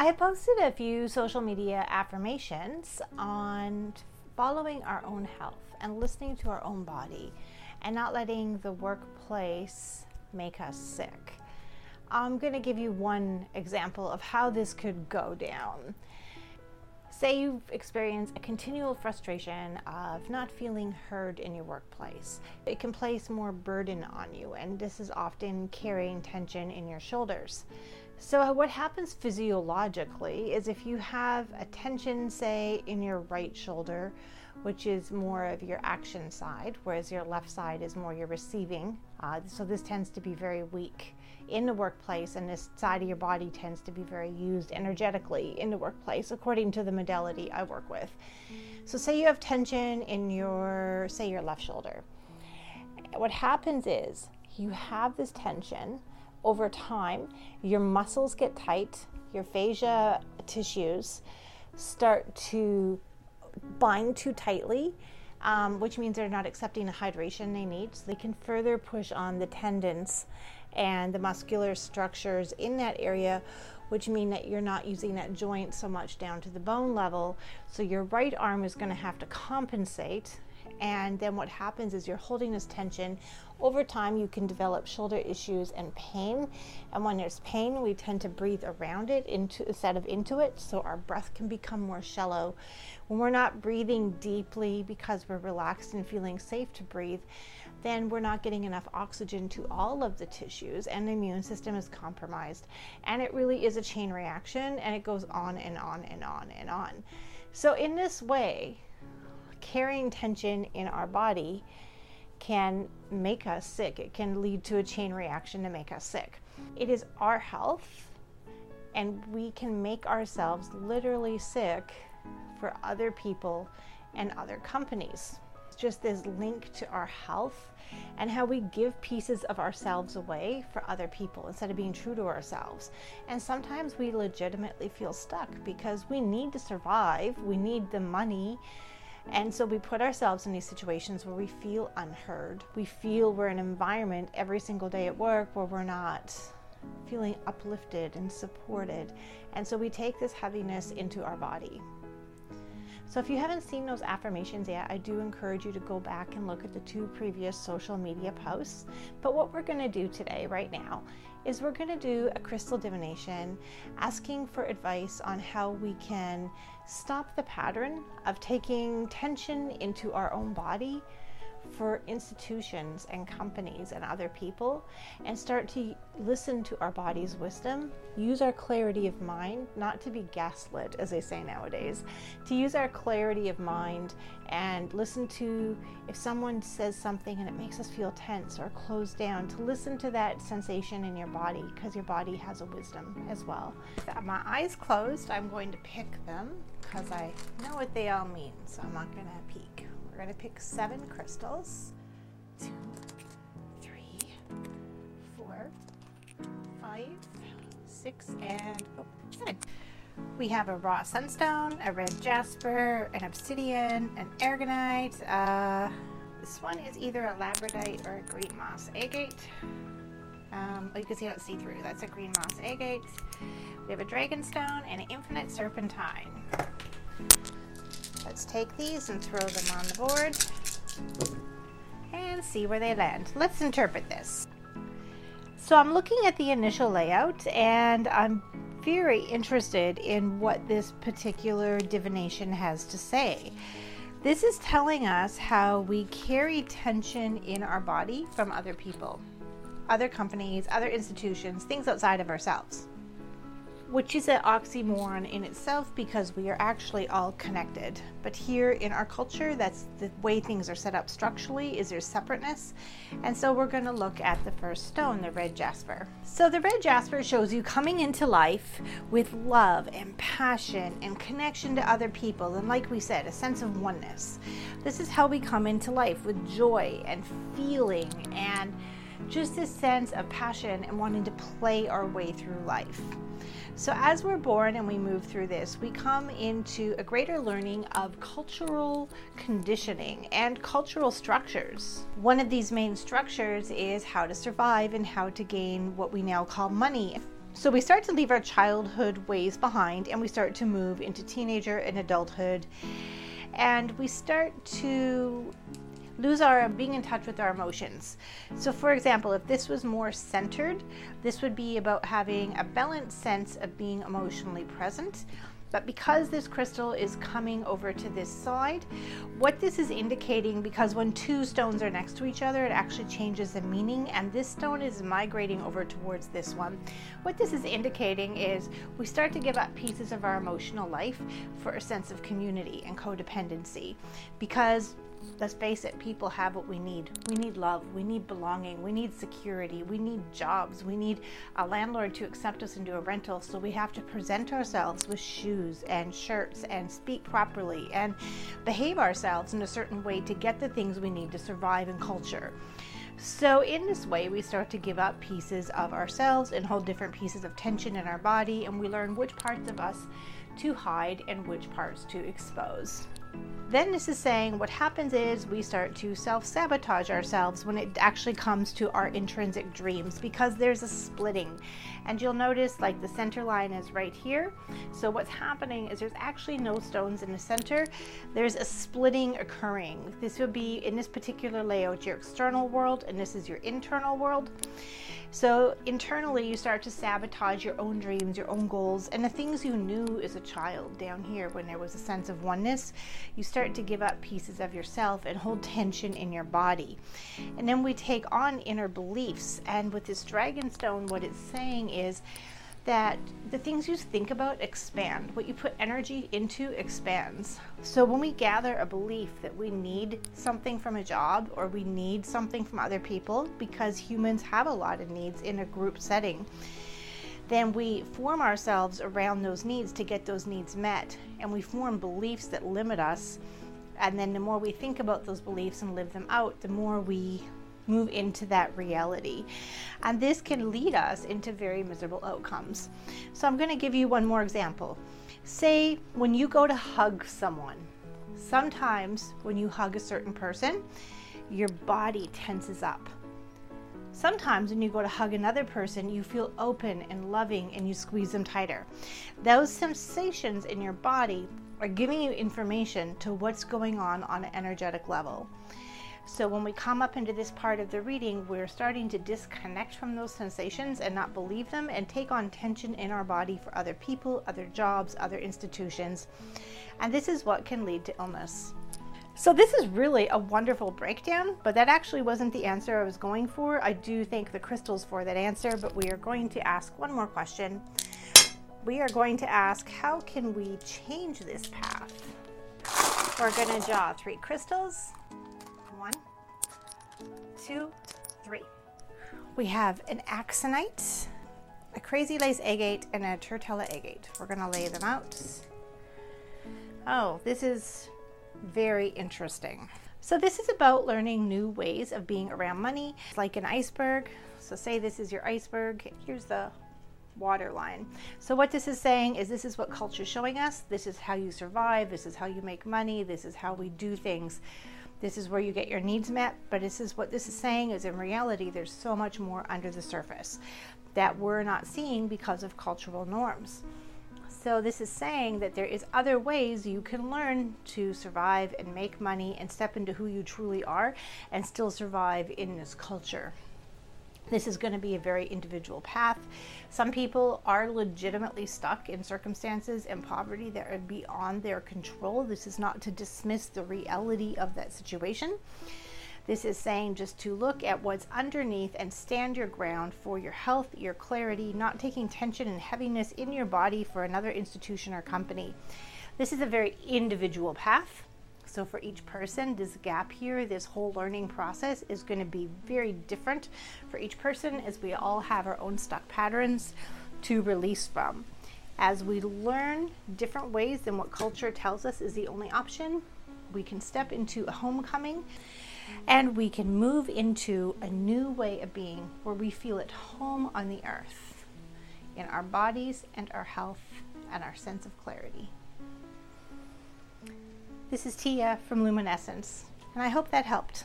I have posted a few social media affirmations on following our own health and listening to our own body and not letting the workplace make us sick. I'm going to give you one example of how this could go down. Say you've experienced a continual frustration of not feeling heard in your workplace. It can place more burden on you, and this is often carrying tension in your shoulders. So, what happens physiologically is if you have a tension, say, in your right shoulder, which is more of your action side, whereas your left side is more your receiving. Uh, so, this tends to be very weak in the workplace, and this side of your body tends to be very used energetically in the workplace, according to the modality I work with. So, say you have tension in your, say, your left shoulder. What happens is you have this tension over time, your muscles get tight, your fascia tissues start to bind too tightly. Um, which means they're not accepting the hydration they need. So they can further push on the tendons and the muscular structures in that area, which mean that you're not using that joint so much down to the bone level. So your right arm is going to have to compensate. And then what happens is you're holding this tension. Over time, you can develop shoulder issues and pain. And when there's pain, we tend to breathe around it into, instead of into it. So our breath can become more shallow. When we're not breathing deeply because we're relaxed and feeling safe to breathe, then we're not getting enough oxygen to all of the tissues and the immune system is compromised. And it really is a chain reaction and it goes on and on and on and on. So, in this way, carrying tension in our body can make us sick. It can lead to a chain reaction to make us sick. It is our health, and we can make ourselves literally sick for other people and other companies just this link to our health and how we give pieces of ourselves away for other people instead of being true to ourselves. And sometimes we legitimately feel stuck because we need to survive, we need the money. And so we put ourselves in these situations where we feel unheard. We feel we're in an environment every single day at work where we're not feeling uplifted and supported. And so we take this heaviness into our body. So if you haven't seen those affirmations yet, I do encourage you to go back and look at the two previous social media posts. But what we're going to do today, right now, is we're going to do a crystal divination asking for advice on how we can stop the pattern of taking tension into our own body for institutions and companies and other people and start to listen to our body's wisdom, use our clarity of mind, not to be gaslit, as they say nowadays, to use our clarity of mind and listen to if someone says something and it makes us feel tense or closed down, to listen to that sensation in your body because your body has a wisdom as well. My eyes closed, I'm going to pick them because I know what they all mean, so I'm not going to peek going to pick seven crystals. Two, three, four, five, six, and oh, seven. We have a raw sunstone, a red jasper, an obsidian, an aragonite. Uh, this one is either a labradorite or a green moss agate. Um, you can see how it's see through. That's a green moss agate. We have a dragonstone and an infinite serpentine. Let's take these and throw them on the board and see where they land. Let's interpret this. So I'm looking at the initial layout and I'm very interested in what this particular divination has to say. This is telling us how we carry tension in our body from other people, other companies, other institutions, things outside of ourselves which is an oxymoron in itself because we are actually all connected. But here in our culture, that's the way things are set up structurally is there's separateness. And so we're going to look at the first stone, the red jasper. So the red jasper shows you coming into life with love and passion and connection to other people and like we said, a sense of oneness. This is how we come into life with joy and feeling and just this sense of passion and wanting to play our way through life. So, as we're born and we move through this, we come into a greater learning of cultural conditioning and cultural structures. One of these main structures is how to survive and how to gain what we now call money. So we start to leave our childhood ways behind and we start to move into teenager and adulthood. And we start to lose our being in touch with our emotions. So, for example, if this was more centered, this would be about having a balanced sense of being emotionally present. But because this crystal is coming over to this side, what this is indicating, because when two stones are next to each other, it actually changes the meaning, and this stone is migrating over towards this one. What this is indicating is we start to give up pieces of our emotional life for a sense of community and codependency because let's face it, people have what we need. We need love, we need belonging, we need security, we need jobs, we need a landlord to accept us into a rental. So we have to present ourselves with shoes and shirts and speak properly and behave ourselves in a certain way to get the things we need to survive in culture. So, in this way, we start to give up pieces of ourselves and hold different pieces of tension in our body, and we learn which parts of us to hide and which parts to expose. Then this is saying what happens is we start to self sabotage ourselves when it actually comes to our intrinsic dreams because there's a splitting. And you'll notice like the center line is right here. So what's happening is there's actually no stones in the center. There's a splitting occurring. This would be in this particular layout your external world and this is your internal world. So internally, you start to sabotage your own dreams, your own goals, and the things you knew as a child down here when there was a sense of oneness. You start to give up pieces of yourself and hold tension in your body. And then we take on inner beliefs. And with this dragon stone, what it's saying is, that the things you think about expand. What you put energy into expands. So when we gather a belief that we need something from a job or we need something from other people, because humans have a lot of needs in a group setting, then we form ourselves around those needs to get those needs met. And we form beliefs that limit us. And then the more we think about those beliefs and live them out, the more we move into that reality. And this can lead us into very miserable outcomes. So I'm going to give you one more example. Say when you go to hug someone, sometimes when you hug a certain person, your body tenses up. Sometimes when you go to hug another person, you feel open and loving and you squeeze them tighter. Those sensations in your body are giving you information to what's going on on an energetic level. So when we come up into this part of the reading, we're starting to disconnect from those sensations and not believe them and take on tension in our body for other people, other jobs, other institutions. And this is what can lead to illness. So, this is really a wonderful breakdown, but that actually wasn't the answer I was going for. I do thank the crystals for that answer, but we are going to ask one more question. We are going to ask how can we change this path? We're going to draw three crystals one, two, three. We have an axinite, a crazy lace agate, and a Turritella agate. We're to lay them out. Oh, this is very interesting. So, this is about learning new ways of being around money, it's like an iceberg. So, say this is your iceberg. Here's the water line. So, what this is saying is this is what culture is showing us. This is how you survive. This is how you make money. This is how we do things. This is where you get your needs met, but this is what this is saying is in reality, there's so much more under the surface that we're not seeing because of cultural norms. So this is saying that there is other ways you can learn to survive and make money and step into who you truly are and still survive in this culture. This is going to be a very individual path. Some people are legitimately stuck in circumstances and poverty that are beyond their control. This is not to dismiss the reality of that situation. This is saying just to look at what's underneath and stand your ground for your health, your clarity, not taking tension and heaviness in your body for another institution or company. This is a very individual path. So, for each person, this gap here, this whole learning process is going to be very different for each person as we all have our own stuck patterns to release from. As we learn different ways than what culture tells us is the only option, we can step into a homecoming and we can move into a new way of being where we feel at home on the earth in our bodies and our health and our sense of clarity. This is Tia from Luminessence, and I hope that helped.